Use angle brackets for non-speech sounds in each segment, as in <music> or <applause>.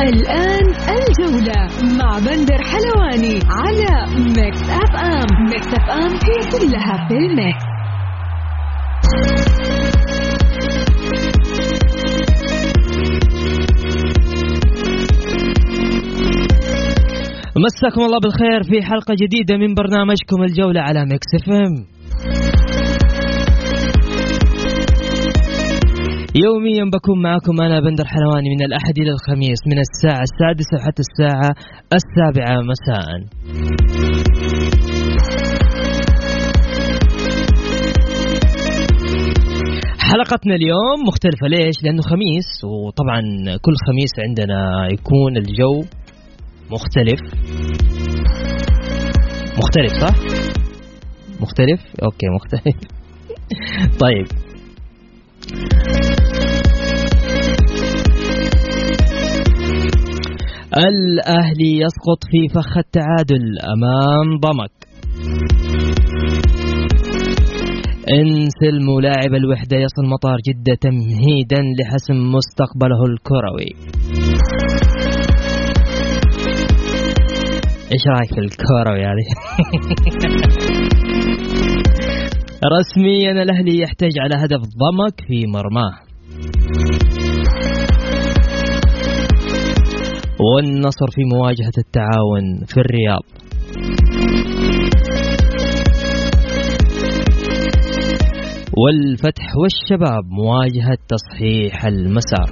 الآن الجولة مع بندر حلواني على Mix FM Mix FM هي كلها في ال mix. مساكم الله بالخير في حلقة جديدة من برنامجكم الجولة على Mix FM يوميا بكون معكم أنا بندر حلواني من الأحد إلى الخميس من الساعة السادسة حتى الساعة السابعة مساء. حلقتنا اليوم مختلفة ليش؟ لأنه خميس وطبعا كل خميس عندنا يكون الجو مختلف مختلف صح؟ مختلف؟ أوكي مختلف <laughs> طيب الأهلي يسقط في فخ التعادل أمام ضمك. انسلم لاعب الوحدة يصل مطار جدة تمهيدا لحسم مستقبله الكروي. إيش رأيك في الكروي هذه؟ <laughs> رسميا الأهلي يحتاج على هدف ضمك في مرماه. والنصر في مواجهة التعاون في الرياض. والفتح والشباب مواجهة تصحيح المسار.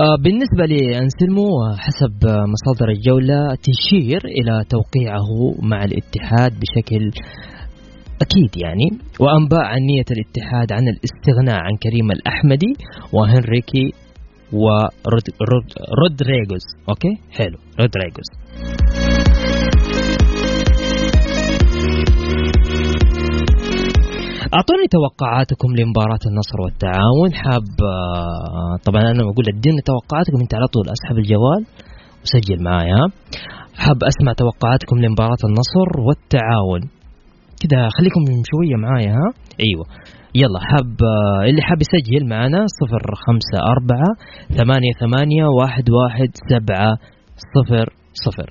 آه، بالنسبة لأنسلمو حسب مصادر الجولة تشير إلى توقيعه مع الاتحاد بشكل أكيد يعني. وأنباء عن نية الاتحاد عن الاستغناء عن كريم الأحمدي وهنريكي ورودريغوز okay؟ حلو. رودريغوز. أعطوني توقعاتكم لمباراة النصر والتعاون. حاب آه، طبعا أنا بقول أديني توقعاتكم. أنت على طول أسحب الجوال وسجل معايا. حاب أسمع توقعاتكم لمباراة النصر والتعاون. كده خليكم شوية معايا ها؟ أيوه. يلا حاب اللي حاب يسجل معنا صفر خمسة أربعة ثمانية ثمانية واحد واحد سبعة صفر صفر.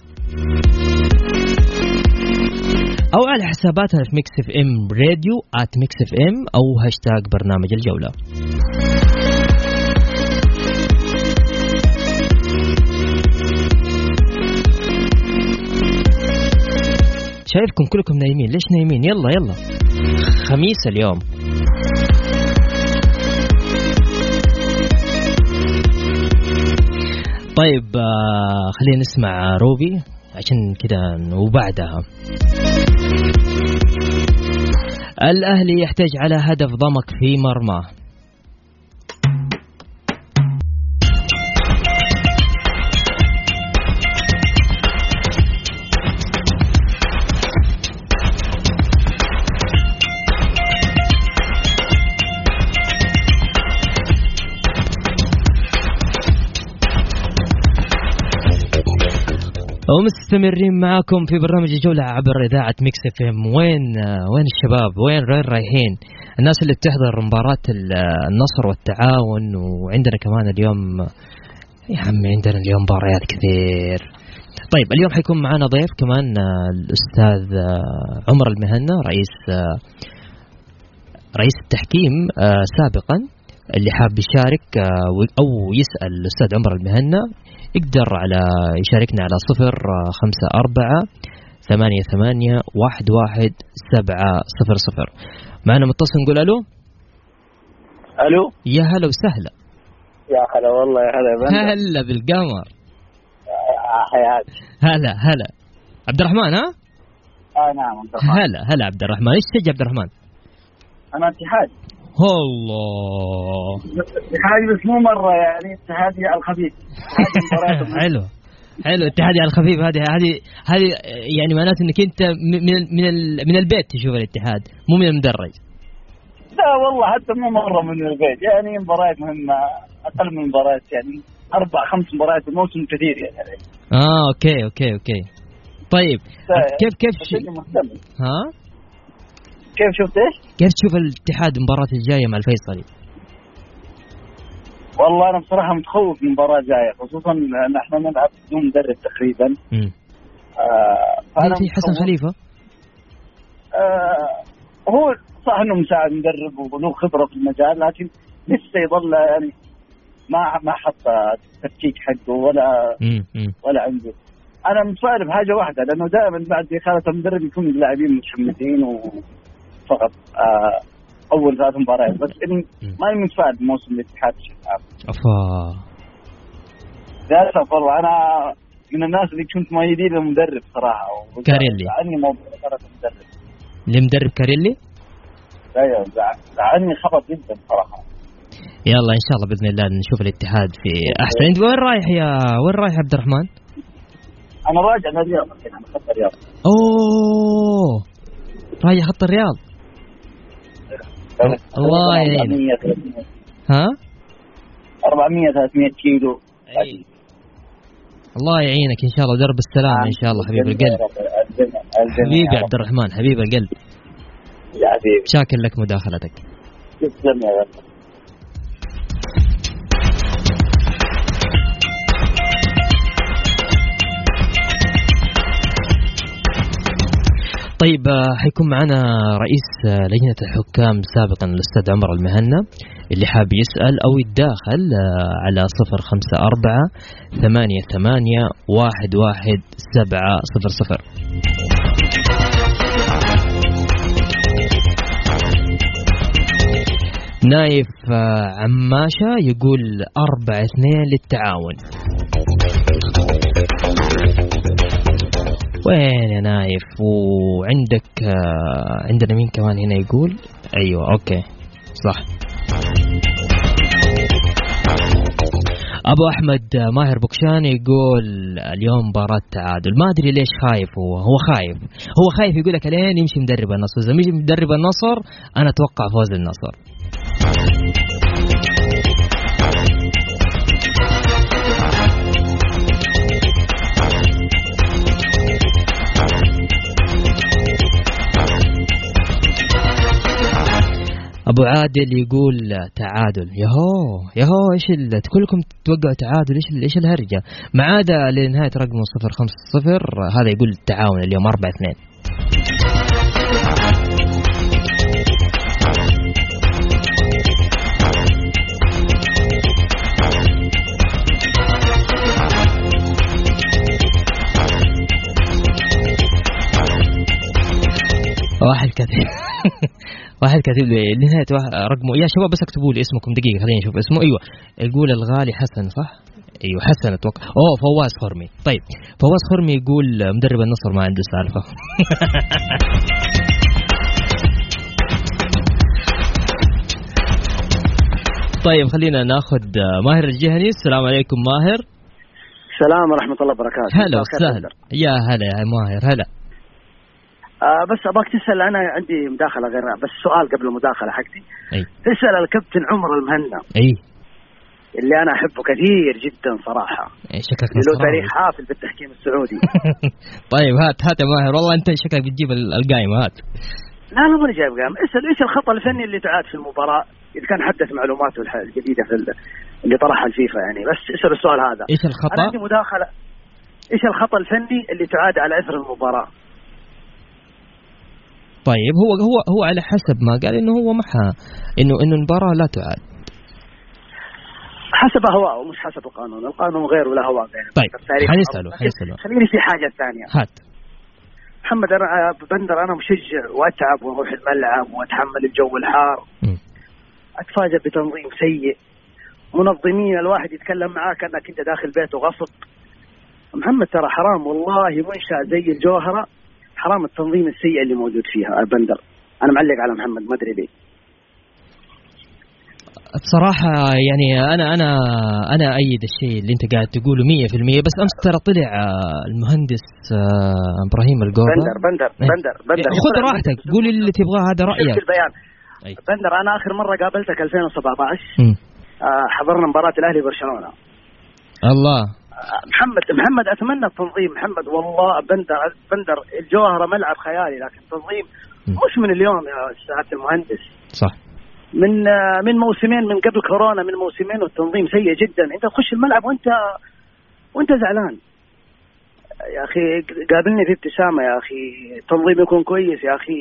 أو على حساباتنا في Mix FM راديو at Mix FM أو هاشتاج برنامج الجولة. شايفكم كلكم نايمين. ليش نايمين؟ يلا يلا. خميس اليوم. طيب آه خلينا نسمع روبي عشان كذا وبعدها. الأهلي يحتاج على هدف ضمك في مرماه ومستمرين معاكم في برنامج الجولة عبر إذاعة Mix FM. وين وين الشباب؟ وين وين رايحين؟ الناس اللي بتحضر مباراة النصر والتعاون وعندنا كمان اليوم يا عمي عندنا اليوم مباريات كثير. طيب اليوم حيكون معنا ضيف كمان الأستاذ عمر المهنا رئيس رئيس التحكيم سابقا اللي حاب يشارك أو يسأل الأستاذ عمر المهنا. يقدر على يشاركنا على صفر خمسة أربعة ثمانية ثمانية واحد واحد سبعة صفر صفر. معنا متصل نقول ألو؟ ألو؟ يا هلا وسهلا. يا هلا والله يا هلا هلا بالقمر. هلا هلا. عبد الرحمن ها؟ آه نعم عبد الرحمن. هلا هلا عبد الرحمن. إيش تشجع عبد الرحمن؟ أنا اتحاد. الله. اتحادي بس مو مرة يعني اتحادي على الخفيف <laughs> حلو. حلو اتحادي على الخفيف هذه هذه هذه يعني معناته إنك أنت من من من, ال- من البيت تشوف الاتحاد مو من المدرج. لا والله حتى مو مرة من البيت. يعني مباريات مهمة أقل من مباريات يعني أربع خمس مباريات الموسم كثير يعني. آه okay okay okay. طيب كيف كيف ها؟ كيف شفت إيش؟ كيف تشوف الاتحاد المباراة الجاية مع الفيصلي؟ والله أنا بصراحة متخوف من المباراة الجاية خصوصا ان إحنا نلعب بدون مدرب تقريبا امم آه في حسن. خليفة آه هو صح إنه مساعد مدرب وله خبرة في المجال لكن لسه يظل يعني ما ما حط التفكيك حقه ولا امم ولا عنده أنا متفائل بحاجة واحدة لأنه دائما بعد اقاله المدرب يكون اللاعبين متحمسين وفقط آه أول ثلاث مباريات بس إني ماني متفائل بموسم الاتحاد بشكل عام. أفا. للاسف والله أنا من الناس اللي كنت مؤيدين للمدرب صراحة. كاريلي. زعلني موضوع المدرب لمدرب كاريلي؟ أيوه زع- زعلني خبر جدا صراحة. يلا إن شاء الله بإذن الله نشوف الاتحاد في أحسن. أنت وين رايح يا وين رايح يا عبد الرحمن؟ أنا راجع للرياض الحين أنا خط الرياض. أوه. رايح خط الرياض. الله يعينك. 400 300 ها؟ 400 300 كيلو الله يعينك إن شاء الله درب السلامة إن شاء الله حبيب القلب. حبيبي عبد الرحمن حبيب القلب. يا حبيبي. شاكر لك مداخلتك. تسلم يا طيب آه، حيكون معنا رئيس آه، لجنة الحكام سابقا الأستاذ عمر المهنا اللي حاب يسأل أو يتداخل آه، على صفر خمسة أربعة ثمانية ثمانية واحد واحد سبعة صفر صفر. نايف عماشة يقول أربعة اثنين للتعاون. وين يا نايف؟ وعندك آه، عندنا مين كمان هنا يقول؟ أيوه okay. صح. أبو أحمد آه، ماهر بكشان يقول اليوم مباراة تعادل. ما أدري ليش خايف هو. هو خايف. هو خايف يقول لك الين يمشي مدرب النصر. إذا مدرب النصر أنا أتوقع فوز النصر. أبو عادل يقول تعادل. يهو يهو إيش كلكم توقعوا تعادل؟ إيش إيش الهرجة؟ ما عدا لنهاية رقمه 050 هذا يقول التعاون اليوم 4 2 واحد كاتب <laughs> واحد كاتب لي واحد رقمه يا شباب بس اكتبوا لي اسمكم دقيقة خليني أشوف اسمه. أيوه. يقول الغالي حسن صح؟ أيوه حسن أتوقع. أوه فواز خرمي. طيب فواز خرمي يقول مدرب النصر ما عنده سالفة. <laughs> طيب خلينا ناخذ ماهر الجهني. السلام عليكم ماهر. السلام ورحمة الله وبركاته. هلا وسهلا. يا هلا يا ماهر هلا. آه بس أبغاك تسأل أنا عندي مداخلة غير بس سؤال قبل المداخلة حقتي. أي. تسأل الكابتن عمر المهنا. أي. اللي أنا أحبه كثير جدا صراحة. شكلك له. تاريخ حافل بالتحكيم السعودي. <laughs> طيب هات هات يا ماهر. والله أنت شكلك بتجيب ال- القايمة هات. لا لا ماني جايب قام اسأل إيش الخطأ الفني اللي تعاد في المباراة اذا كان حدث معلوماته الجديدة في ال- اللي طرحها الفيفا يعني. بس اسأل السؤال هذا. إيش أنا الخطا؟ عندي مداخلة. إيش الخطأ الفني اللي تعاد على إثر المباراة؟ طيب هو هو هو على حسب ما قال إنه هو محى إنه إنه المباراة لا تعاد حسب أهواءه مش حسب القانون، القانون غير ولا هواء غير. طيب، معروف. حنسأله. خليني في حاجة ثانية. هات. محمد أنا بندر أنا مشجع وأتعب وأروح الملعب وأتحمل الجو الحار. اتفاجئ بتنظيم سيء. منظمين الواحد يتكلم معاه كأنك أنت داخل بيته غصب. محمد ترى حرام والله منشأ زي الجوهرة. حرام التنظيم السيء اللي موجود فيها البندر. أنا معلق على محمد ما أدري ليه. بصراحة يعني أنا أنا أنا أيد الشيء اللي أنت قاعد تقوله 100% بس أمس ترى طلع آه، المهندس آه، إبراهيم القوضة بندر بندر إيه. بندر بندر. خذ راحتك قول اللي تبغاه هذا رأيك. البيان. أي. بندر أنا آخر مرة قابلتك 2017 مم. آه، حضرنا مباراة الأهلي برشلونه الله. محمد محمد أتمنى التنظيم. محمد والله بندر بندر الجوهره ملعب خيالي لكن تنظيم مم. مش من اليوم يا سعاده المهندس. صح. من من موسمين من قبل كورونا من موسمين والتنظيم سيء جدا. أنت تخش الملعب وأنت وأنت زعلان. يا أخي قابلني في ابتسامة يا أخي. تنظيم يكون كويس يا أخي.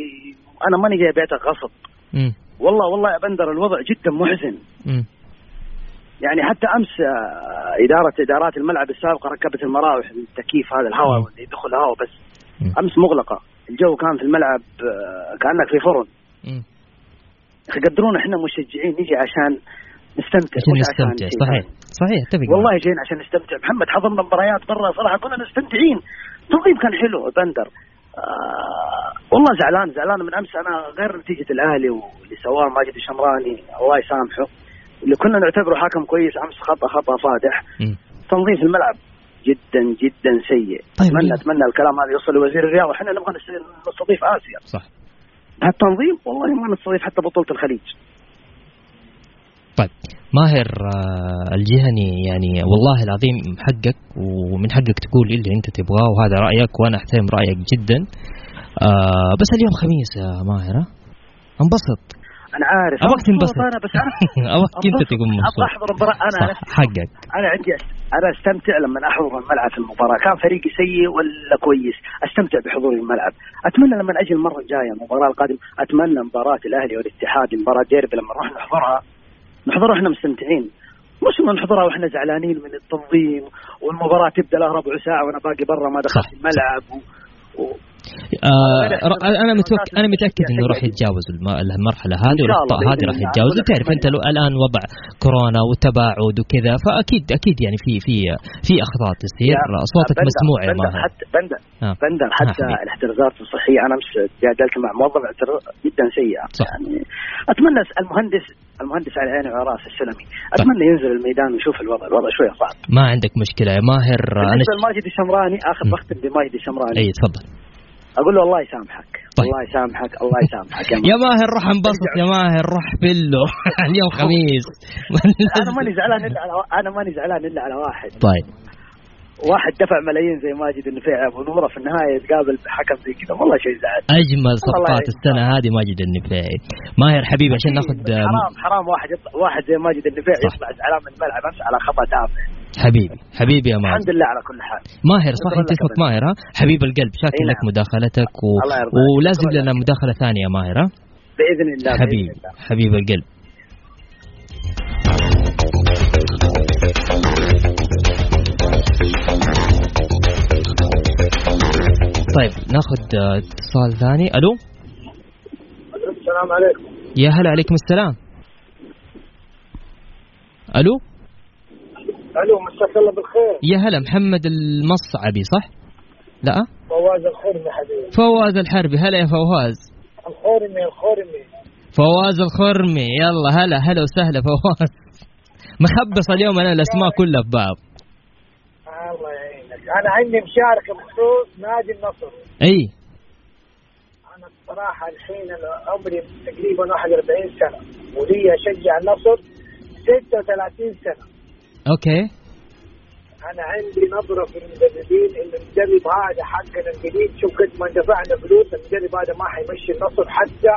أنا ماني جاي بيتك غصب. والله والله يا بندر الوضع جدا محزن. مم. يعني حتى أمس آه، اداره إدارات الملعب السابقة ركبت المراوح التكييف هذا الهواء. اللي يدخل الهواء بس. أمس مغلقة. الجو كان في الملعب آه، كأنك في فرن. مم. يا أخي قدرونا إحنا مشجعين نجي عشان نستمتع عشان نستمتع. صحيح. صحيح أتفق والله جينا عشان نستمتع. محمد حضرنا مباريات برا صراحة كنا مستمتعين. التنظيم كان حلو بندر. آه والله زعلان زعلان. من أمس أنا غير نتيجة الأهلي واللي سواه ماجد الشمراني الله يسامحه. اللي كنا نعتبره حكم كويس أمس خطأ خطأ فادح مم. تنظيم في الملعب جدا جدا سيء. طيب، اتمنى مين؟ أتمنى الكلام هذا يوصل لوزير الرياضة. إحنا نبغى نست- نستضيف آسيا. صح. التنظيم والله ما نستضيف حتى بطولة الخليج. طيب ماهر آه، الجهني يعني والله العظيم حقك ومن حقك تقول اللي أنت تبغاه وهذا رأيك وأنا أحترم رأيك جدا. آه بس اليوم خميس يا ماهر؟ انبسط. أنا عارف. أبغاك أنا تنبسط. أنا بس أنا <laughs> أبغاك انت. تكون مبسوط احضر المباراه أنا حقك. أنا عندي أنا أستمتع لما أحضر الملعب في المباراة. كان فريقي سيء ولا كويس؟ أستمتع بحضوري الملعب. أتمنى لما أجي المره الجايه المباراة القادمة أتمنى مباراة الأهلي والاتحاد مباراة ديربي لما نروح نحضرها. نحضرها إحنا مستمتعين. مش انه نحضرها وإحنا زعلانين من التنظيم والمباراة تبدأ لها ربع ساعة وأنا باقي برا ما. دخلت الملعب و... و... آه أنا متوقع أنا متأكد إنه راح يتجاوز الم- المرحلة هذه والاخطاء هذه راح. يتجاوز. تعرف أنت لو الآن وضع كورونا والتباعد وكذا فاكيد أكيد يعني في في في أخطاء تصير. يا صوتك بندر- مسموع يا ماهر. حتى بندر آه. بندر آه، حتى حبيبي. الاحترازات الصحية. أنا امس جادلت مع موظف جدا سيئه صح. يعني أتمنى المهندس المهندس على عيني وعلى رأسي السلمي. أتمنى ينزل الميدان ويشوف الوضع. الوضع شوية صعب. ما عندك مشكلة يا ماهر. أنا لماجد الشمراني آخر. بختم بماجد الشمراني أي تفضل. أقول له الله يسامحك. طيب. الله يسامحك الله يسامحك. يا ماهر روح انبسط يا ماهر روح فله <laughs> اليوم خميس. أنا ماني زعلان إلا على أنا ماني زعلان إلا على واحد. طيب. واحد دفع ملايين زي ماجد النفيع أبو نورة في النهاية يتقابل بحكم زي كذا. والله شيء زعل. أجمل صفقات. السنة هذه ماجد النفيعي ماهر حبيبي عشان ناخذ حرام حرام واحد يطلع واحد زي ماجد النفيع. يطلع زعلان من الملعب. أمس على خطأ تافه حبيبي. حبيبي يا ماهر. الحمد لله على كل حال. ماهر صح أنت اسمك. ماهر ها؟ حبيب القلب شاكر أي لك نعم. مداخلتك و... الله يرضى عليك. ولازم لنا. مداخلة ثانية يا ماهر ها؟ بإذن الله بإذن حبيب القلب. طيب ناخذ اتصال ثاني. ألو؟ السلام عليكم. يا هلا عليكم السلام. ألو؟ ألو مساك الله بالخير. يا هلا محمد المصعبي صح؟ لا؟ فواز الخرمي حبيبي. فواز الحربي. هلا يا فواز. الخرمي الخرمي. فواز الخرمي. يلا هلا هلا وسهلا فواز. مخبص اليوم أنا الأسماء كلها في بعض. الله يعينك. أنا عندي مشاركه بخصوص نادي النصر. إي. أنا الصراحة الحين أنا عمري تقريبا 41 سنة ولي أشجع النصر 36 سنة. أوكي. أنا عندي نظرة في المدربين إن المدرب هذا حقنا الجديد. شوف قد ما دفعنا فلوس المدرب هذا ما حيمشي النصر حتى.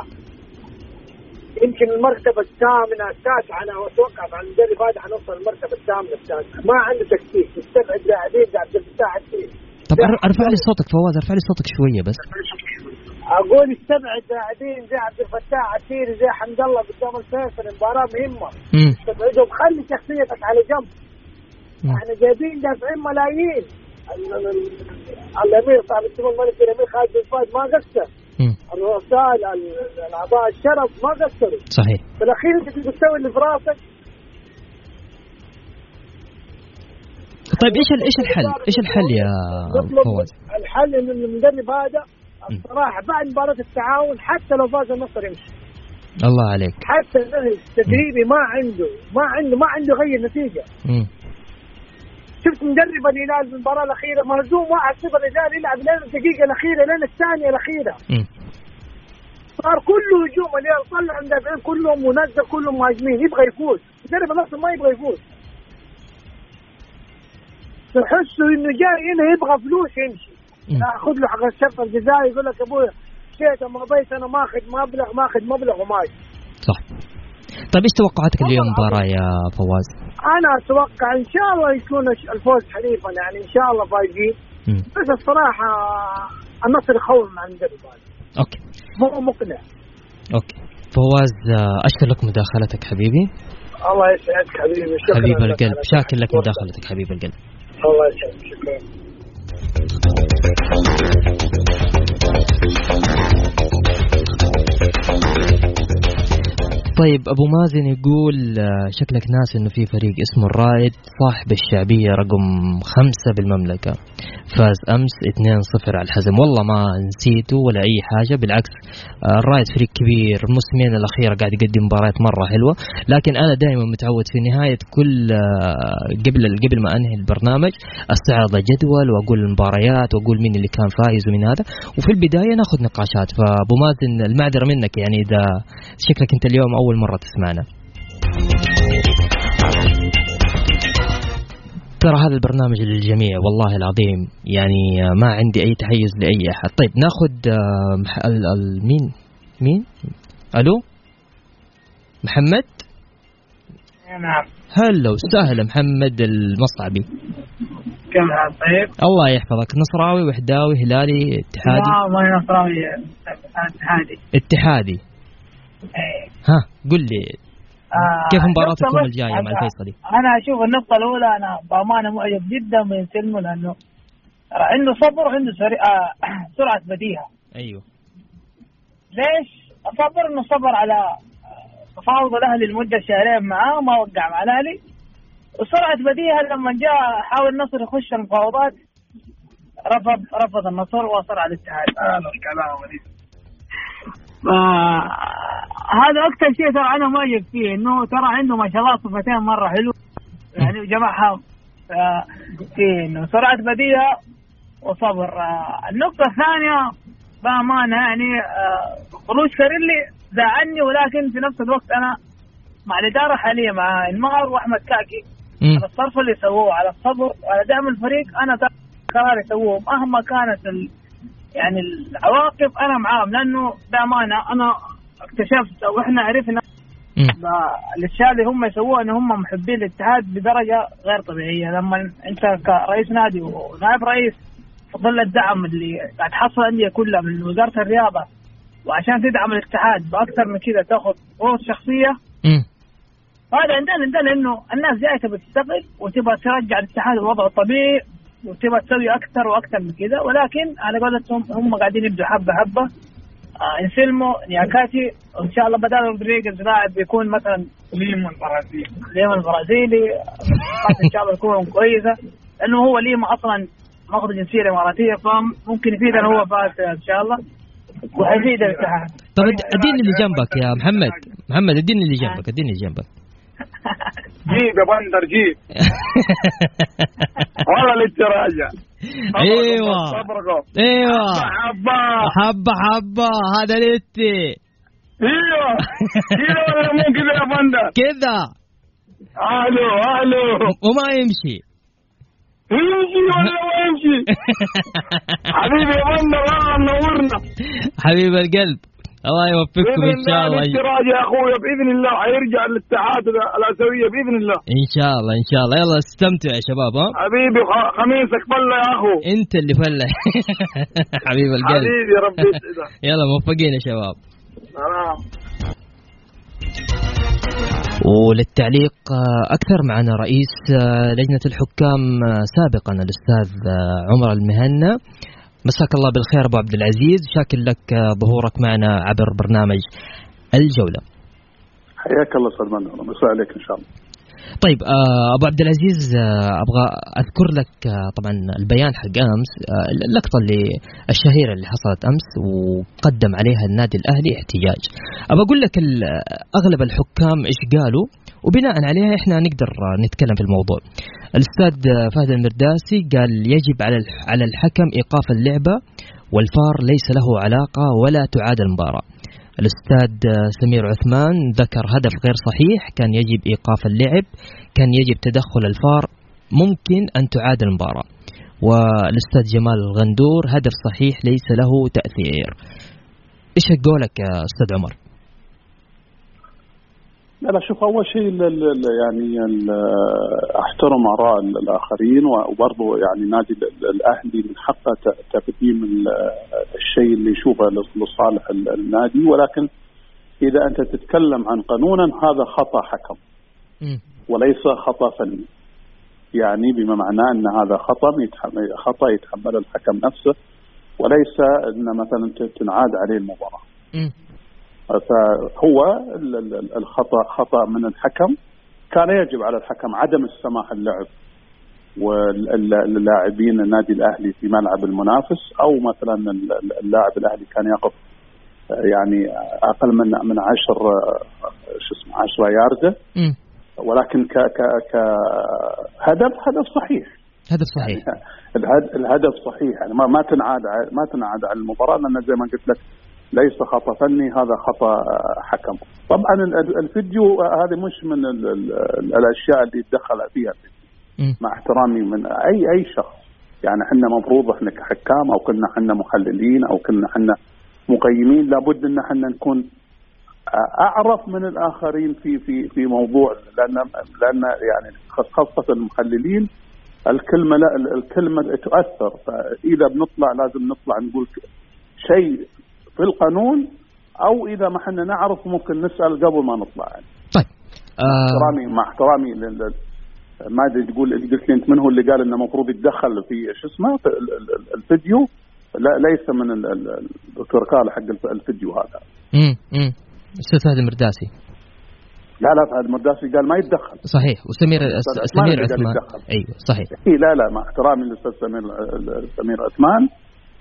يمكن المرتبة الثامنة التاسعة أنا أتوقع مع المدرب هذا حنوصل المرتبة الثامنة التاسعة. ما عنده تكتيك. يستبعد لاعبين عبد الفتاح السيسي طب أر- أرفع لي صوتك فواز أرفع لي صوتك شوية بس. أقول استبعد لاعبين زي عبد الفتاح السيري زي حمد الله قدام الفيصل مباراة مهمة. استبعدهم خلي شخصيتك على جنب. إحنا جايبين دافعين ملايين. ال- ال- الأمير صاحب السمو الملك الأمير خالد بن فهد ما قصر. الرؤساء ال- الأعضاء الشرف ما قصروا. صحيح. في الأخير انت تسوي اللي في راسك. طيب إيش إيش الحل؟ إيش الحل يا فواز؟ الحل ان المدرب هذا. الصراحة بعد مباراة التعاون حتى لو فاز النصر يمشي. الله عليك. حتى التدريبي ما عنده ما عنده ما عنده يغير نتيجة. مم. شفت مدرب الهلال في المباراة الأخيرة مهزوم 1-0 الهلال يلعب لين الدقيقة الأخيرة لين الثانية الأخيرة. مم. صار كله هجوم الهلال طلع المدافعين كلهم منزل كلهم مهاجمين يبغى يفوز. المدرب نفسه ما يبغى يفوز. تحسه إنه جاي هنا يبغى فلوس يمشي. مم. ياخذ له حق الشرط الجزائي يقول لك ابويا شي مضيت أنا ماخذ مبلغ ماخذ مبلغ وماشي صح. طيب إيش توقعاتك اليوم مباراة يا فواز؟ أنا أتوقع إن شاء الله يكون الفوز حليفا يعني إن شاء الله فايزين. بس الصراحة النصر يخوف مع المدرب okay. مو مقنع. أوكي. فواز آه، أشكر لك مداخلتك حبيبي. الله يسعدك حبيبي شكرا حبيب القلب. شاكر لك مداخلتك حبيب القلب. الله يسعدك شكرا. Thank you. طيب أبو مازن يقول آه، شكلك ناس إنه في فريق اسمه الرائد صاحب الشعبية رقم خمسة بالمملكة. فاز أمس 2-0 على الحزم. والله ما نسيته ولا أي حاجة بالعكس آه، الرائد فريق كبير. الموسمين الأخيرة قاعد يقدم مباريات مرة حلوة. لكن أنا دائما متعود في نهاية كل آه، قبل قبل ما أنهي البرنامج أستعرض جدول وأقول المباريات وأقول مين اللي كان فايز ومن هذا. وفي البداية ناخذ نقاشات. فأبو مازن المعذرة منك يعني إذا شكلك أنت اليوم أول مرة تسمعنا. ترى هذا البرنامج للجميع والله العظيم. يعني ما عندي أي تحيز لأي أحد. طيب ناخذ آه، مح- ال- ال- مين؟ مين؟ ألو؟ محمد؟ نعم. هلا وسهلا محمد المصعبي. كم حال طيب؟ الله يحفظك. نصراوي وحداوي هلالي اتحادي؟ لا ما نصراوي هادي اتحادي. ها. قل لي كيف مباراتكم الجاية مع الفيصلي؟ أنا أشوف النقطة الأولى أنا بأمانة معجب جدا من سلمو لأنه عنده صبر وعنده. آه <clears throat> سرعة بديهة أيوه ليش؟ صبر إنه صبر على تفاوض الأهلي لمدة شهرين معاه ما وقع مع الأهلي وسرعة بديهة لما جاء حاول النصر يخش المفاوضات رفض رفض النصر واصر على الاتحاد هذا الكلام هذا أكثر شيء ترى أنا معجب فيه إنه ترى عنده ما شاء الله صفتين مرة حلو. يعني جمعها آه، في إنه سرعة بديهة وصبر. آه، النقطة الثانية بأمانة يعني آه، خروج كاريلي زعلني ولكن في نفس الوقت أنا مع الإدارة حاليا مع انمار وأحمد كاكي. على الصرف اللي سووه على الصبر وعلى دعم الفريق أنا قرار يسووه مهما كانت ال... يعني العواقب أنا معاهم لأنه بأمانة أنا اكتشفت أو إحنا عرفنا الأشياء اللي هم يسووها ان هم محبين الاتحاد بدرجة غير طبيعية لما أنت كرئيس نادي ونائب رئيس في ظل الدعم اللي قاعد تحصل الانديه كلها من وزارة الرياضة وعشان تدعم الاتحاد بأكثر من كذا تأخذ قروض شخصية. هذا عندنا عندنا إنه الناس جاية تبي تشتغل وتبغى ترجع الاتحاد لوضعه الطبيعي وتبغى تسوي أكثر وأكثر من كذا. ولكن على قولتهم هم قاعدين يبدوا حبة حبة. آه انسلمو نياكاتي وإن شاء الله بدل رودريجز لاعب بيكون مثلا ليمون البرازيلي. ليمون البرازيلي. إن شاء الله تكون كويسة. لأنه هو ليما أصلا ماخذ جنسيه اماراتيه فممكن يفيدنا هو فاز إن شاء الله. وحيفيد الاتحاد. طب أد- أديني اللي جنبك يا محمد. محمد أديني اللي جنبك أديني اللي جنبك. جيب يا بندر جيب. <laughs> والله للتراجع إيوه. إيوه. حبة حبة. حبة هذا لتي إيوه. كذا <laughs> ولا مو كذا يا بندر؟ كذا. ألو ألو وما يمشي. يمشي ولا ما يمشي؟ <laughs> حبيبي يا بندر والله منورنا حبيب القلب. الله يوفقكم إن شاء الله يا اخويا بإذن الله حيرجع للاتحاد الأسيوية بإذن الله. إن شاء الله إن شاء الله. يلا استمتعوا يا شباب ها؟ حبيبي خميسك فله يا أخو. أنت اللي فلح <laughs> حبيب القلب. حبيبي ربي يسعدك <laughs> يلا موفقين يا شباب. سلام. وللتعليق آه، أكثر معنا رئيس آه، لجنة الحكام آه، سابقا الأستاذ عمر المهنا. مساك الله بالخير أبو عبد العزيز. شاكر لك آه، ظهورك معنا عبر برنامج الجولة. حياك الله منور. مساء عليك إن شاء الله. طيب آه أبو عبد العزيز آه أبغى أذكر لك طبعا البيان حق أمس اللقطة اللي الشهيرة اللي حصلت أمس وقدم عليها النادي الأهلي احتجاج. ابى أقول لك أغلب الحكام إيش قالوا؟ وبناء عليها إحنا نقدر نتكلم في الموضوع. الأستاذ فهد المرداسي قال يجب على على الحكم إيقاف اللعبة والفار ليس له علاقة ولا تعاد المباراة. الأستاذ سمير عثمان ذكر هدف غير صحيح كان يجب إيقاف اللعب كان يجب تدخل الفار ممكن أن تعاد المباراة. والأستاذ جمال الغندور هدف صحيح ليس له تأثير. إيش قولك يا أستاذ عمر؟ لا لا شوف أول شيء ال- ال- ال- يعني ال- أحترم آراء ال- الآخرين وبرضه يعني نادي ال- ال- الأهلي من حقه تقديم ال- الشيء اللي يشوفه لص- لصالح ال- النادي. ولكن إذا أنت تتكلم عن قانونا هذا خطأ حكم. وليس خطأ فني. يعني بما معناه إن هذا خطأ يتحمل خطأ يتحمله الحكم نفسه. وليس إن مثلا تنعاد عليه المباراة. فهو ال- ال- الخطأ خطأ من الحكم. كان يجب على الحكم عدم السماح اللعب واللاعبين النادي الأهلي في ملعب المنافس أو مثلا ال- ال- اللاعب الأهلي كان يقف يعني أقل من من 10 شو اسمه 10 ياردة. ولكن ك ك كهدف هدف صحيح. هدف صحيح. <laughs> الهد- الهدف صحيح. يعني ما ما تنعاد ما تنعاد على المباراة لأن زي ما قلت لك ليس خطأ. فني هذا خطأ حكم. طبعا ال- ال- الفيديو هذه مش من ال- ال- الأشياء اللي يتدخل فيها. مع احترامي من اي أي شخص. يعني إحنا مفروض إحنا كحكام أو كنا إحنا محللين أو كنا إحنا مقيمين لابد إن إحنا نكون أعرف من الآخرين في في في موضوع. لأن لأن يعني خاصة المحللين الكلمة لا الكلمة تؤثر. فإذا بنطلع لازم نطلع نقول شيء في القانون أو إذا ما إحنا نعرف ممكن نسأل قبل ما نطلع يعني. طيب آه احترامي مع احترامي ما أدري تقول قلت لي أنت من هو اللي قال إنه المفروض يتدخل في شو اسمه في ال- ال- ال- الفيديو لا ليس من ال- ال- الدكتور قال حق الف- الفيديو هذا مم. مم. أستاذ فهد المرداسي لا لا فهد المرداسي قال ما يتدخل صحيح وسمير سمير عثمان. أيوه صحيح إيه لا لا مع احترامي للأستاذ سمير سمير عثمان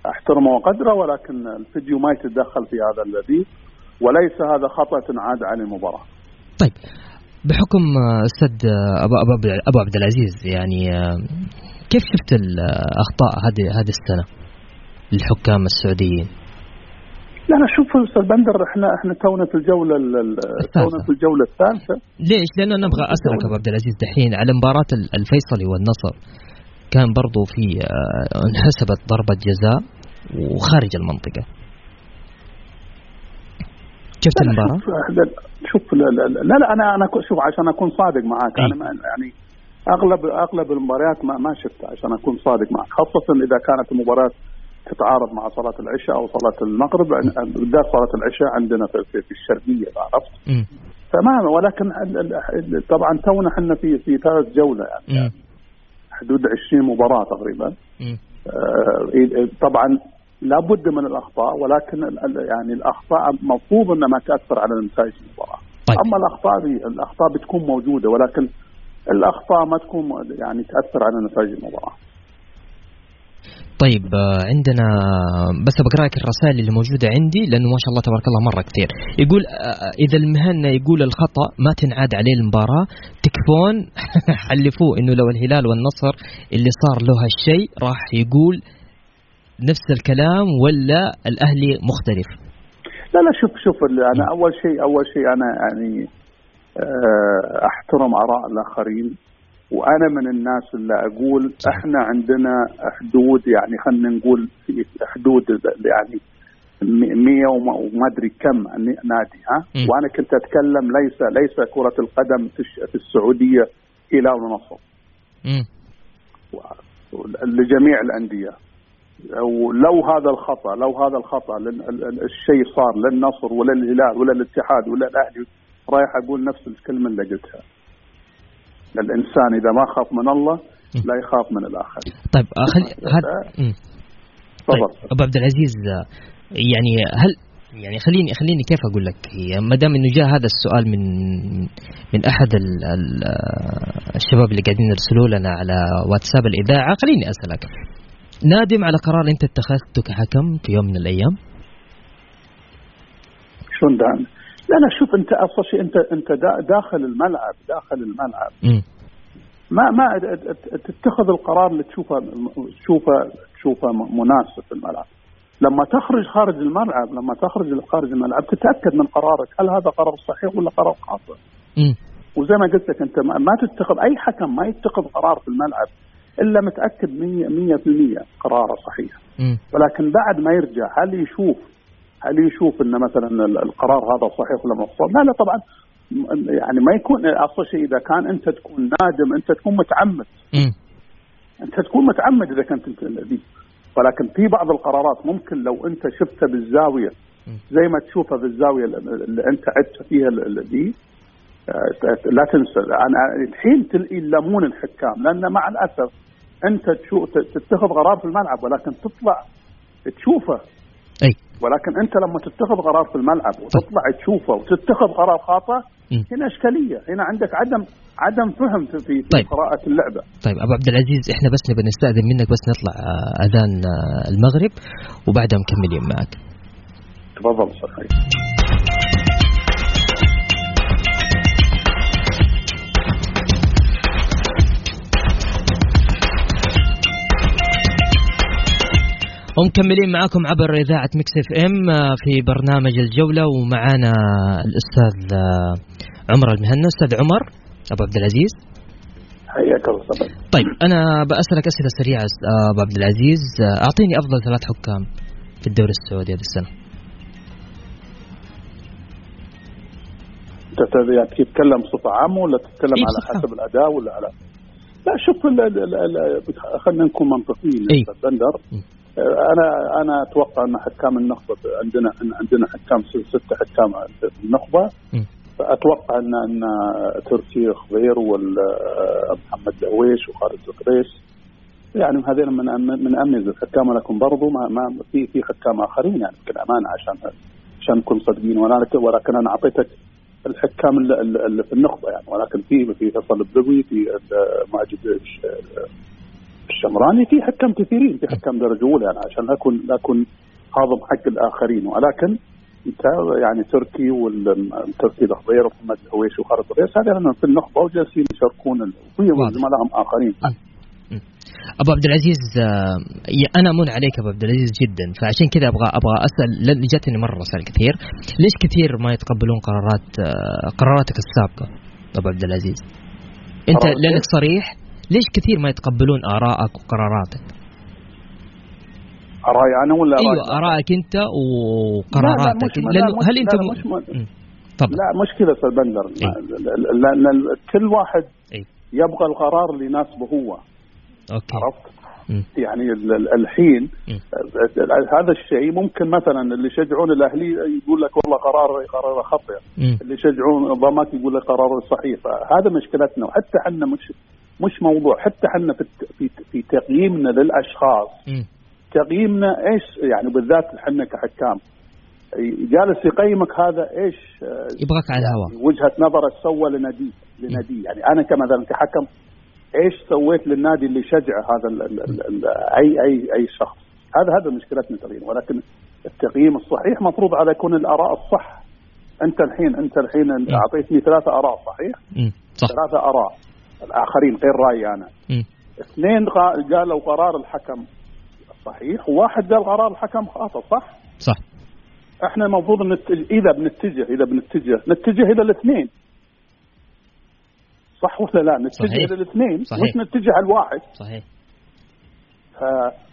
احترمه وقدره ولكن الفيديو ما يتدخل في هذا الذي وليس هذا خطأ تنعاد عن المباراه طيب بحكم آه، أستاذ آه، أبو أبو أبو عبد العزيز يعني آه، كيف شفت الأخطاء هذه هذه السنة للحكام السعوديين؟ لا لا شوف أستاذ بندر إحنا إحنا تونا في الجولة ال- ال- تونا في الجولة الثالثة ليش؟ لأنه أنا أبغى أسألك أبو عبد العزيز دحين على مباراة ال- الفيصلي والنصر كان برضو في آه، انحسبت ضربة جزاء وخارج المنطقة. شفت المباراة؟ شوف لا- لا لا, لا, لا أنا أنا شوف عشان أكون صادق معك إيه. أنا ما يعني أغلب أغلب المباريات ما, ما شفتها عشان أكون صادق معك خاصة إذا كانت المباراة تتعارض مع صلاة العشاء أو صلاة المغرب عن- بالذات صلاة العشاء عندنا في, في, الشرقية عرفت مم. تمام ولكن طبعا تونا إحنا في في ثالث جولة يعني. حدود 20 مباراة تقريبا. آه، إيه- طبعا لابد من الأخطاء ولكن يعني الأخطاء مفروض إنها ما تأثر على نتائج المباراة. طيب. أما الأخطاء دي الأخطاء بتكون موجودة ولكن الأخطاء ما تكون يعني تأثر على نتائج المباراة. طيب آه، عندنا بس بقرا لك الرسائل اللي موجودة عندي لأنه ما شاء الله تبارك الله مرة كثير. يقول آه، إذا المهنة يقول الخطأ ما تنعاد عليه المباراة تكفون؟ <laughs> حلفوه إنه لو الهلال والنصر اللي صار له هالشيء راح يقول نفس الكلام ولا الأهلي مختلف؟ لا لا شوف شوف أنا أول شيء أول شيء أنا يعني آه، أحترم آراء الآخرين. وأنا من الناس اللي أقول إحنا عندنا حدود يعني خلينا نقول في حدود يعني م- 100 وما أدري كم نادي ها. وأنا كنت أتكلم ليس ليس كرة القدم في السعودية ونصر مم. لجميع الأندية. ولو هذا الخطأ لو هذا الخطأ الشيء صار للنصر ولا الهلال ولا الاتحاد ولا الاهلي رايح أقول نفس الكلمة اللي قلتها. الإنسان إذا ما خاف من الله لا يخاف من الاخرين طيب آه، خلي هل مم. طيب أبو عبد العزيز آه، يعني هل يعني خليني خليني كيف أقول لك؟ هي ما دام إنه جاء هذا السؤال من من أحد ال ال الشباب اللي قاعدين يرسلوا لنا على واتساب الإذاعة خليني أسألك. نادم على قرار أنت اتخذته كحكم في يوم من الأيام؟ شلون لا لا شوف أنت اصل شيء أنت أنت دا- داخل الملعب داخل الملعب. ما ما تتخذ القرار اللي تشوفه تشوفه تشوفه مناسب في الملعب لما تخرج خارج الملعب لما تخرج خارج الملعب تتأكد من قرارك هل هذا قرار صحيح ولا قرار خاطئ. وزي ما قلت لك أنت ما ما تتخذ أي حكم ما يتخذ قرار في الملعب إلا متأكد 100% 100% قراره صحيح. ولكن بعد ما يرجع هل يشوف هل يشوف إن مثلا ال- القرار هذا صحيح ولا مو؟ لا لا طبعا. م- يعني ما يكون أصل شيء إذا كان أنت تكون نادم أنت تكون متعمد. مم. أنت تكون متعمد إذا كنت أنت دي ولكن في بعض القرارات ممكن لو أنت شفتها بالزاوية زي ما تشوفها بالزاوية اللي أنت عدت فيها دي آه، لا تنسى. أنا الحين تلقي الحكام لأن مع الأسف أنت تشوف تتخذ قرار في الملعب ولكن تطلع تشوفه. أي. ولكن انت لما تتخذ قرار في الملعب وتطلع تشوفه وتتخذ قرار خاطئ. هنا إشكالية هنا عندك عدم عدم فهم في, في, في طيب. قراءة اللعبة طيب أبو عبد العزيز إحنا بس نبي نستأذن منك بس نطلع آه، أذان آه، المغرب وبعدها مكملين معك تفضل أستاذ ومكملين معاكم عبر إذاعة مكس FM آه، في برنامج الجولة ومعانا الأستاذ آه، عمر المهنا. أستاذ عمر أبو عبد العزيز. حياك الله أستاذ طيب أنا بأسألك أسئلة سريعة آه، أبو عبد العزيز. أعطيني أفضل ثلاث حكام في الدوري السعودي هذه ت- يعني تتكلم بصفة عامة ولا تتكلم إيه على حسب الأداء ولا على لا شوف خلينا نكون منطقيين. إيه. أستاذ بندر. أنا أنا أتوقع أن حكام النخبة عندنا عندنا حكام ست حكام في النخبه. فأتوقع أن أن تركي خضير ومحمد درويش وخالد القريش. يعني هذين من من اميز الحكام ولكن برضو ما, ما في في حكام آخرين يعني بكل امانه عشان عشان نكون صادقين. ولكن ولكن أنا أعطيتك الحكام اللي, في النخبة يعني. ولكن في في فيصل الدبي في ماجد الشمراني في حكام كثيرين في حكام درجه اولى يعني عشان لا اكون لا أكون هاضم حق الآخرين. ولكن أنت يعني تركي والتركي الخضير ومحمد الهويش وخالد الريس هذول في النخبة وجالسين يشاركون وفي. زملائهم آخرين. أبو عبد العزيز آه، أنا أمون عليك أبو عبد العزيز جدا فعشان كذا أبغى أبغى أسأل جاتني مرة رسائل كثير. ليش كثير ما يتقبلون قرارات آه، قراراتك السابقة أبو عبد العزيز؟ أنت لأنك؟ صريح ليش كثير ما يتقبلون ارائك وقراراتك راي أنا ولا أيوه رأي؟ ارائك أنت لا، وقراراتك لا، لا، هل مش- أنت لا، مش م-. تفضل لا مشكله أستاذ بندر إيه. لأن كل واحد إيه. يبغى القرار اللي يناسبه هو أوكي عرفت؟ يعني ال- ال- الحين. هذا الشيء ممكن مثلا اللي يشجعون الأهلي يقول لك والله قرار قرار مم. اللي يشجعون ضمك يقول لك قرار صحيح فهذا مشكلتنا وحتى إحنا مش مش موضوع حتى إحنا في في في تقييمنا للأشخاص. مم. تقييمنا إيش؟ يعني بالذات إحنا كحكام. جالس يقيمك هذا إيش؟ يبغاك على يعني الهواء وجهه نظره سوى لنادي لنادي. يعني أنا كمثلا كحكم إيش سويت للنادي اللي شجع هذا ال ال ال ال أي أي أي شخص. هذا هذا مشكلتنا تقريبا. ولكن التقييم الصحيح مفروض على يكون الآراء الصح. أنت الحين أنت الحين أعطيتني ثلاثة آراء صحيح؟ صح. ثلاثة آراء. الآخرين غير رأيي أنا مم. اثنين قا- قالوا قرار الحكم صحيح وواحد قال قرار الحكم خاطئ صح؟ صح إحنا المفروض نتجه إذا بنتجه إذا بنتجه نتجه إلى الاثنين صح ولا لا؟ نتجه صحيح. إلى الاثنين صحيح. مش نتجه على الواحد صحيح ف...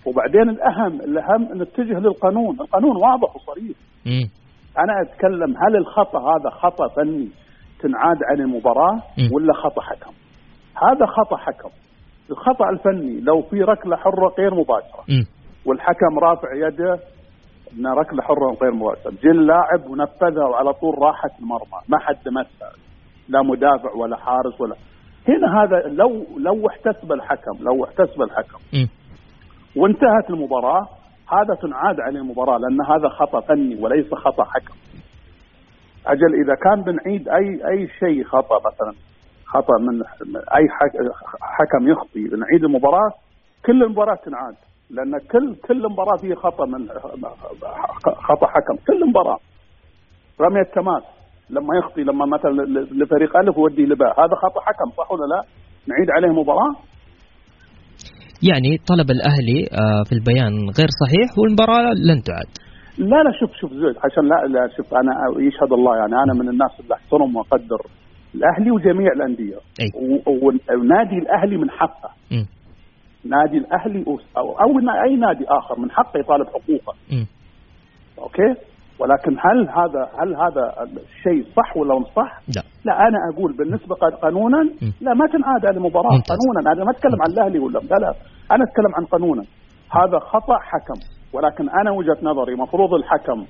وبعدين الأهم الأهم نتجه للقانون، القانون واضح وصريح، مم. أنا أتكلم هل الخطأ هذا خطأ فني تنعاد عن المباراة مم. ولا خطأ حكم؟ هذا خطأ حكم. الخطأ الفني لو في ركلة حرة غير مباشرة. والحكم رافع يده إن ركلة حرة غير مباشرة، جه اللاعب ونفذها وعلى طول راحت المرمى، ما حد مسها لا مدافع ولا حارس ولا. هنا هذا لو لو احتسب الحكم لو احتسب الحكم. وانتهت المباراة هذا تنعاد عليه المباراة لأن هذا خطأ فني وليس خطأ حكم. أجل إذا كان بنعيد أي أي شيء خطأ مثلا. خطأ من أي حكم يخطي. بنعيد المباراة كل المباراة تنعاد لأن كل كل مباراه فيها خطأ من خطأ حكم. كل مباراة. رمي التماس لما يخطي لما مثلا لفريق ألف يودي لباء. هذا خطأ حكم صح ولا لا؟ نعيد عليه مباراة؟ يعني طلب الأهلي آه، في البيان غير صحيح والمباراة لن تعاد لا لا شوف شوف زيد عشان لا لا شوف أنا يشهد الله يعني أنا من الناس اللي أحترم وأقدر الأهلي وجميع الأندية. ونادي الأهلي من حقه. م. نادي الأهلي أو, أو أي نادي آخر من حقه يطالب حقوقه. م. أوكي؟ ولكن هل هذا هل هذا الشيء صح ولا مش صح؟ لا. لا أنا أقول بالنسبة قانونا لا ما تنعاد هذه المباراة قانونا. أنا ما أتكلم عن الأهلي ولا لا لا. أنا أتكلم عن قانونا. هذا خطأ حكم. ولكن أنا وجهة نظري مفروض الحكم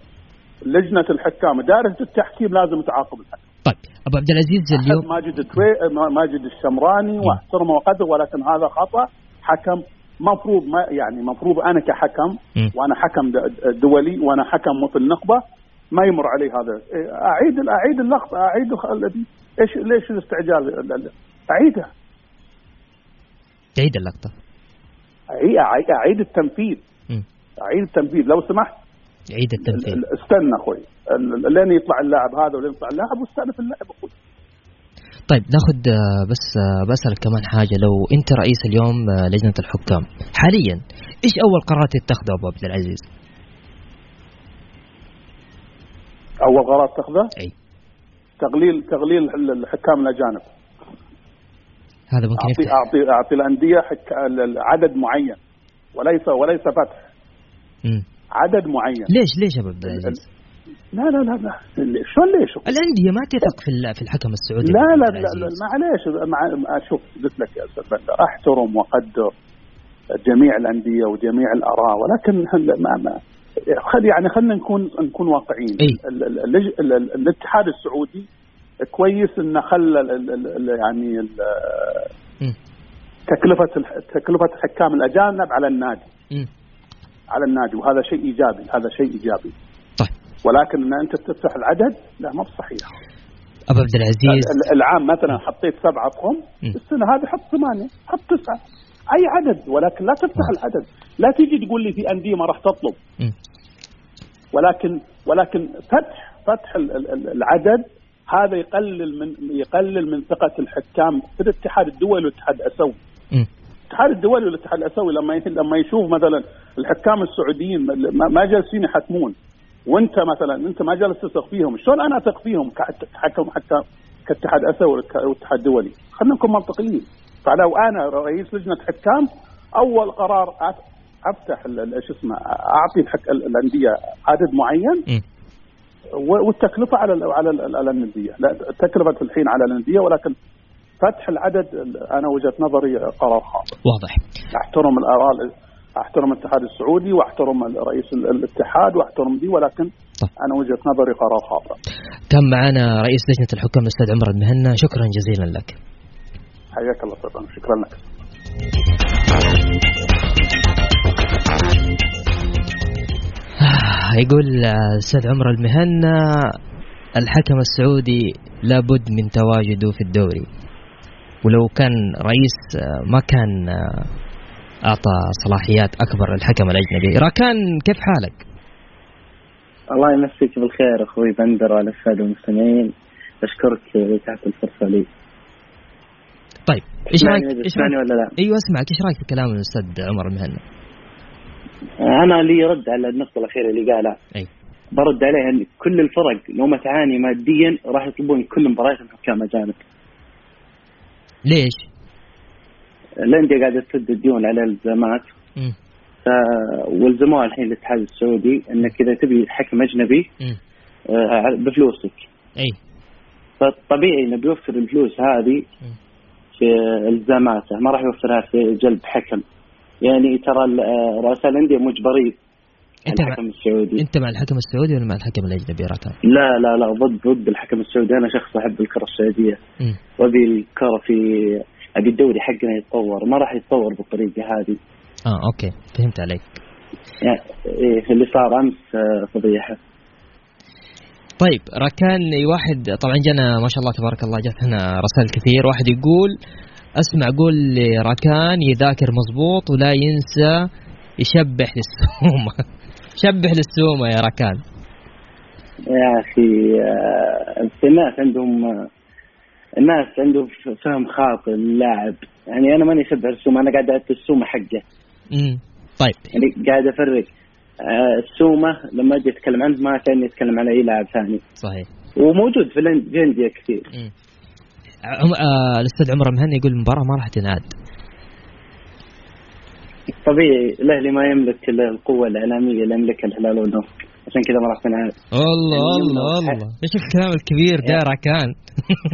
لجنة الحكام اداره التحكيم لازم تعاقب الحكم. طيب. أبو عبد العزيز اليوم ماجد ماجد الشمراني واحترمه وقدره ولكن هذا خطأ. حكم مفروض ما يعني مفروض أنا كحكم وأنا حكم دولي وأنا حكم مثل نخبة ما يمر علي هذا. أعيد أعيد اللقطة أعيد إيش ليش الاستعجال؟ أعيدها. تعيد اللقطة. أعيد التنفيذ. أعيد التنفيذ. لو سمحت. عيد التنفيذ. استنى أخوي. لين يطلع اللاعب هذا ولين يطلع اللاعب واستأنف اللاعب أخوي طيب ناخذ آه، بس آه، بسألك كمان حاجة لو أنت رئيس اليوم آه، لجنة الحكام حاليا إيش أول قرار تتخذه أبو عبد العزيز؟ أول قرار تاخذه؟ أي تقليل تقليل الحكام الأجانب هذا ممكن أعطي يفتح. أعطي أعطي الأندية حك... عدد معين وليس وليس فتح م. عدد معين ليش ليش يا أبو عبد العزيز؟ لا لا لا لا. شلون ليش؟ الأندية ما تثق في في الحكم السعودي لا لا لا, لا معليش. مع شوف قلت لك يا أستاذ بندر أحترم وأقدر جميع الأندية وجميع الأراء ولكن ما ما خل يعني خلينا نكون نكون واقعيين؟ الاتحاد السعودي كويس انه خلى يعني ال تكلفة تكلفة الحكام الأجانب على النادي. على النادي وهذا شيء إيجابي هذا شيء إيجابي. ولكن ان أنت تفتح العدد لا ما بصحيح أبو عبد العزيز. العام مثلا حطيت سبعة خم السنة هذه حط ثمانية حط تسعة. أي عدد ولكن لا تفتح. العدد. لا تيجي تقول لي في أندية ما راح تطلب. م. ولكن ولكن فتح فتح العدد هذا يقلل من يقلل من ثقة الحكام في الاتحاد الدولي والاتحاد الاسيوي الاتحاد الدولي والاتحاد الاسيوي لما لما يشوف مثلا الحكام السعوديين ما جالسين يحكمون وانت مثلا انت ما جالس تثق فيهم شلون أنا أثق فيهم كحكم حتى كاتحاد اسيوي والاتحاد الدولي خلينا نكون منطقيين. فلو أنا رئيس لجنة حكام أول قرار أفتح شو اسمه أعطي الحك... الأندية عدد معين. والتكلفة على على على الأندية. لا التكلفة الحين على الأندية ولكن فتح العدد أنا وجهة نظري قرار خاطئ واضح. أحترم الآراء أحترم الاتحاد السعودي وأحترم رئيس الاتحاد وأحترم دي ولكن طيب. أنا وجهة نظري قرار خاطئ. كان معنا رئيس لجنة الحكام الأستاذ عمر المهنا شكرا جزيلا لك. حياك الله أستاذ شكرا لك. يقول الاستاذ عمر المهنا الحكم السعودي لابد من تواجده في الدوري ولو كان رئيس ما كان أعطى صلاحيات أكبر للحكم الأجنبي. راكان كيف حالك؟ الله يمسيك بالخير أخوي بندر وعلى السادة المستمعين أشكرك تحت الفرصة لي. طيب إيش رايك إيش رايك ولا لا؟ أيوه أسمعك. إيش رأيك في كلام الأستاذ عمر المهنا؟ أنا لي رد على النقطة الأخيرة اللي قالها. أي. برد عليها إن كل الفرق لو ما تعاني ماديا راح يطلبون كل مبارياتهم حكام أجانب. ليش؟ الانديه قاعدة تسد الديون على الالتزامات والزموها الحين الاتحاد السعودي إنك إذا تبي حكم أجنبي آه بفلوسك. أي. فطبيعي إنه بيوفر الفلوس هذه في التزاماته ما راح يوفرها في جلب حكم. يعني ترى آه، رؤساء الانديه مجبرين أنت الحكم مع السعودي. أنت مع الحكم السعودي ولا مع الحكم الأجنبي راكان؟ لا لا لا ضد ضد الحكم السعودي. أنا شخص أحب الكرة السعودية. وأبي الكرة في أبي الدوري حقنا يتطور ما راح يتطور بالطريقة هذه. آه أوكي فهمت عليك. يعني إيه اللي صار أمس آه، فضيحة. طيب ركان واحد طبعا جانا ما شاء الله تبارك الله جات هنا رسائل كثير. واحد يقول أسمع قول لركان يذاكر مضبوط ولا ينسى يشبح للسومة. <laughs> شبح للسومة يا ركان. يا أخي آه، الناس عندهم آه، الناس عندهم فهم خاطئ للاعب. يعني أنا ماني اشبه السومه أنا قاعد اعد السومه حقه. امم طيب. يعني قاعد أفرق. آه، السومة لما أجي أتكلم عنه ما كان يتكلم عن أي لاعب ثاني. صحيح. وموجود في الانديه كثير. مم. عم... آه الأستاذ عمر مهني يقول المباراة ما راح تنعاد. طبيعي الأهلي ما يملك القوة الإعلامية اللي يملكها الهلال والنصر عشان كذا ما راح تنعاد الله يعني الله الله. إيش الكلام الكبير ده يا ركان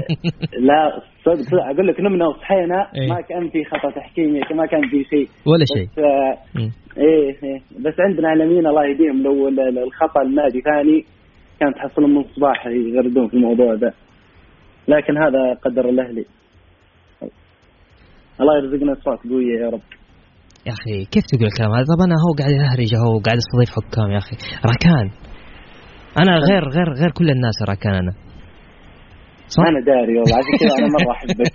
<laughs> لا صدق صدق. أقول لك نمنا وصحينا إيه. ما كان في خطأ تحكيمي ما كان في شيء. ولا شيء. آه. إيه إيه. بس عندنا اعلاميين الله يهديهم. لو ال- ال- الخطأ النادي ثاني كان تحصلهم من الصباح يغردون في الموضوع ده. لكن هذا قدر الاهلي الله يرزقنا اصوات قوية يا رب. يا أخي كيف تقول الكلام هذا طب أنا هو قاعد يهرج هو قاعد يستضيف حكام يا أخي ركان أنا غير غير غير كل الناس ركان أنا صح؟ أنا داري والله عشان كذا أنا مرة أحبك.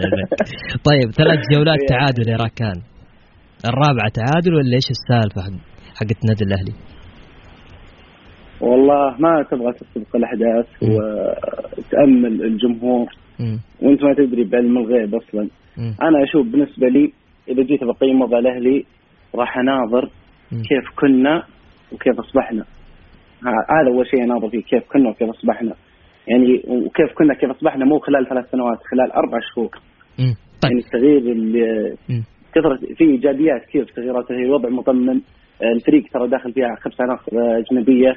<laughs> طيب ثلاث جولات <laughs> تعادل يا ركان الرابعة تعادل ولا إيش السالفة حق حقت النادي الأهلي؟ والله ما تبغى تسبق الاحداث وتأمل الجمهور. وأنت ما تدري بعلم الغيب أصلا. أنا أشوف بالنسبة لي إذا جيت بقيم وضع الاهلي راح أناظر. كيف كنا وكيف أصبحنا. هذا أول شيء أناظر فيه كيف كنا وكيف أصبحنا. يعني وكيف كنا كيف أصبحنا مو خلال ثلاث سنوات خلال أربع شهور. طيب. يعني التغيير. كثرة في إيجابيات كثير في تغييرات هي وضع مطمن الفريق ترى داخل فيها خمس عناصر آه، أجنبية.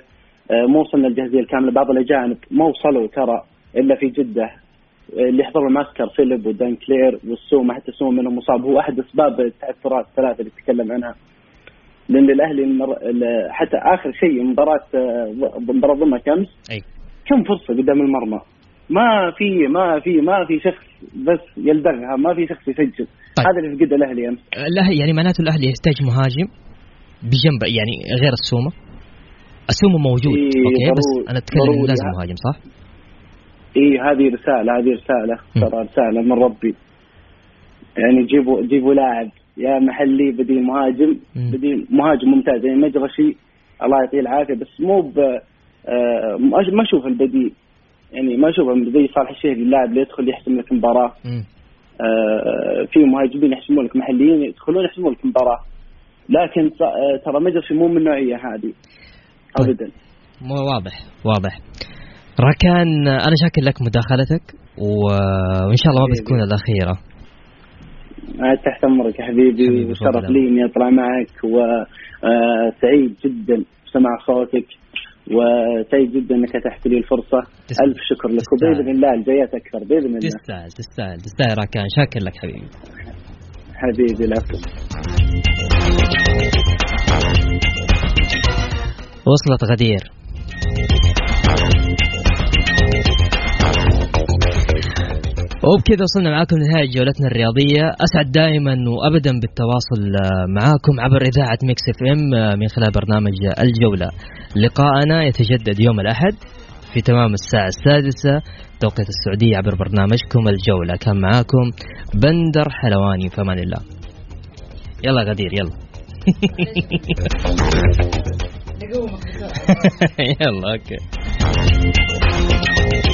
آه، مو وصلنا الجاهزية الكاملة بعض الأجانب ما وصلوا ترى إلا في جدة. اللي حضروا المعسكر فيليب ودان كلير والسومه حتى السومه منهم مصاب. هو أحد أسباب التعثرات الثلاثة اللي تكلم عنها. لأن الأهلي المر... ال- حتى آخر شيء مباراة مباراة ضمك امس أي. كم فرصة قدام المرمى؟ ما في ما في ما في شخص بس يلدغها ما في شخص يسجل. طيب. هذا اللي فقده الأهلي أمس. الاهلي يعني معناته الأهلي يحتاج مهاجم بجنب يعني غير السومة. السومة موجود إيه، أوكي بس أنا أتكلم. لازم مهاجم صح؟ اي هذه رسالة هذه رسالة. ترى رسالة من ربي يعني جيبوا جيبوا لاعب يا محلي بديل مهاجم. بديل مهاجم ممتاز يعني مجرشي الله يعطيه العافية بس مو ب آه، ما- أشوف البديل يعني ما أشوف زي صالح الشهري اللاعب اللي يدخل يحسم لك مباراة. آه، في مهاجمين يحسمون لك محليين يدخلون يحسمون لك مباراة لكن آه، ترى مجرشي مو من النوعية هذه طيب. ابدا واضح واضح ركان أنا شاكر لك مداخلتك وإن شاء الله ما. بتكون الأخيرة آه، تحت أمرك يا حبيبي وشرف. لي إني أطلع معك وسعيد جدا بسماع صوتك وسعيد جدا إنك أتحت لي الفرصة تسلم. ألف شكر لك تستاهل. وبإذن الله الجايات أكثر بإذن الله تستاهل تستاهل تستاهل ركان شاكر لك حبيبي حبيبي العفو وصلت غدير وبكذا وصلنا معاكم لنهاية جولتنا الرياضية. أسعد دائما وأبدا بالتواصل معاكم عبر إذاعة ميكس FM آه، من خلال برنامج الجولة. لقاءنا يتجدد يوم الأحد في تمام الساعة السادسة توقيت السعودية عبر برنامجكم الجولة. كان معاكم بندر حلواني في أمان الله. يلا غدير يلا. <laughs> <laughs> يلا okay.